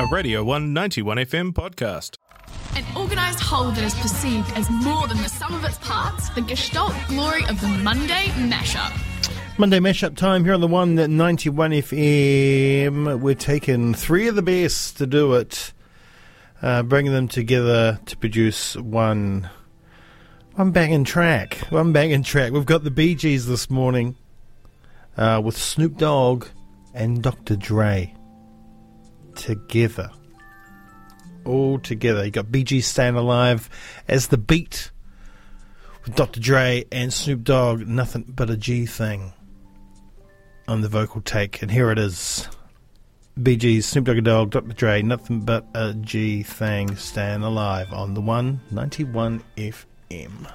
a Radio 191 FM podcast. An organised whole that is perceived as more than the sum of its parts, the gestalt glory of the Monday mashup. Monday mashup time here on the one at 91 FM. We're taking three of the best to do it, uh, bringing them together to produce one one banging track. One banging track. We've got the Bee Gees this morning uh, with Snoop Dogg and Dr. Dre together. All together. You got BG staying alive as the beat with Dr. Dre and Snoop Dogg. Nothing but a G thing on the vocal take. And here it is. BG, Snoop Dogg Dogg, Dr. Dre, nothing but a G thing, staying alive on the 191 FM.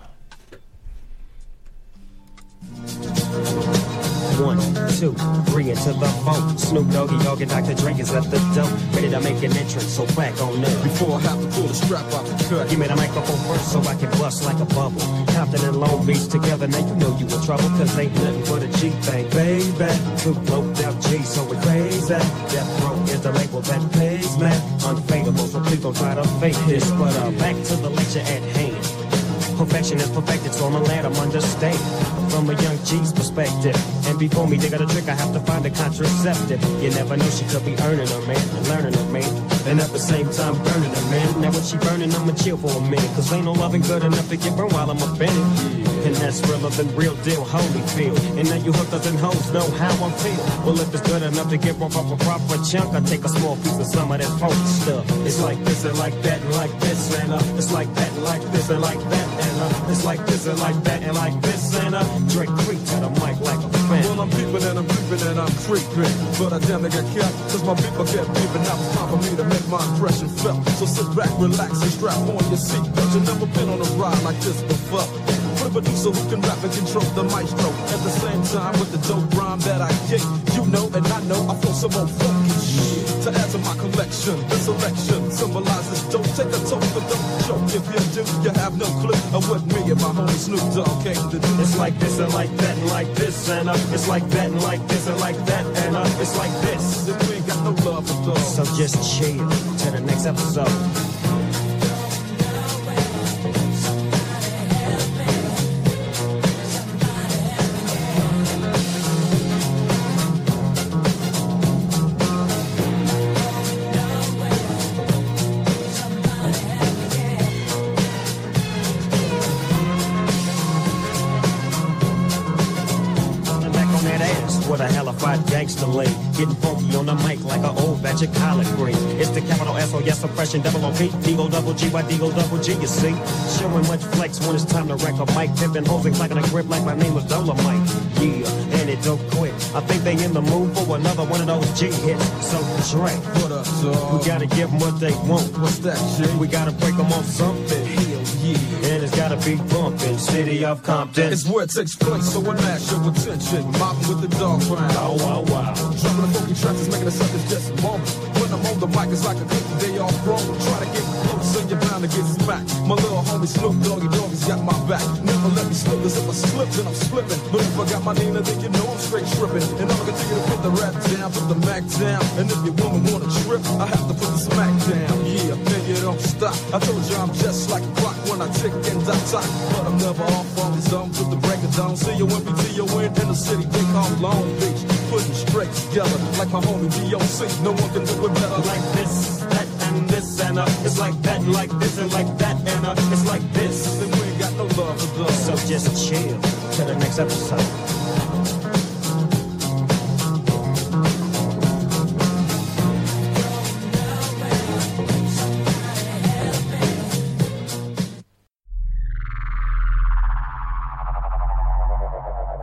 One, two, three into the phone. Snoop Doggy Dogg and Dr. Dre is at the door. Ready to make an entrance, so back on up. Before I have to pull the strap out the cut. Give me the microphone first so I can bust like a bubble. Compton and Long Beach together, now you know you in trouble. Cause ain't nothing but a G thing, baby. Two blowed out G, so we crazy. Death Row is the label that pays, man. Unfadable, so please don't try to fake this. But uh, back to the lecture at hand. Perfection is perfected, so I'm a lad, I'm understand. From a young G's perspective. And before me, they got a trick, I have to find a contraceptive. You never know, she could be earning her man and learning her man. And at the same time, burning her man. Now, when she burning, I'ma chill for a minute. Cause ain't no loving good enough to get burned while I'm offended. And that's realer than real deal, Holyfield. And now you hookers and hoes know how I feel. Well, if it's good enough to get give up a proper chunk, I take a small piece of some of that funky stuff. It's like this and like that and like this and uh, it's like that and like this and like that and it's like this and like that and like this and uh, Drake creep to the mic like a fan. Well, I'm peeping and I'm creeping and I'm creeping. But I near got kept. Cause my people kept beeping. Now it's time for me to make my impression felt. So sit back, relax, and strap on your seat. Cause you never been on a ride like this before. For the producer who can rap and control the maestro. At the same time with the dope rhyme that I kick. You know and I know I feel some funky shit. To add to my collection, the selection symbolizes dope. Take a toke, but don't choke. If you do, you have no clue of what me and my homie Snoop Dogg came to do. It's like this and like that and like this and uh, it's like that and like this and like that and uh, it's like this. Then we ain't got no love for dogs. So just chill to the next episode. Hellified gangster lean. Getting funky on the mic like an old batch of collard green. It's the capital S O yes oppression double O P. Deagle double G Y Deagle double G, you see. Showing much flex when it's time to wreck a mic. Pimping hoes and clacking a grip like my name was Dolomite. Yeah, and it don't quit. I think they in the mood for another one of those G hits. So Dre, What up, we gotta give them what they want. What's that shit? We gotta break them off something. Yeah. And it's gotta be bumping. City of Compton. It's where it takes place, so I mash your attention. Mobbing with the dog pound. Oh, wow, wow. Dropping the funky tracks is making the suckers just moment. When I'm on the mic, it's like a cookie day off wrong. Try to get close, and you're bound to get smacked. My little homie Snoop Doggy Doggy's got my back. Never let me slip, cause if I slip, then I'm slipping. But if I got my Nina, then you know I'm straight tripping. And I'm gonna continue to put the rap down, put the Mac down. And if your woman wanna trip, I have to put the smack down. Yeah, then you don't stop. I told you I'm just like a clock when I tick and talk. But I'm never off on the zone to the break of dawn. See you when you in, in the city they call Long Beach. Putting straight together like my homie D.O.C. No one can do it better like this, that, and this, and uh, it's like that, like this, and like that, and uh, it's like this. Then we ain't got no love for those. So just chill to the next episode.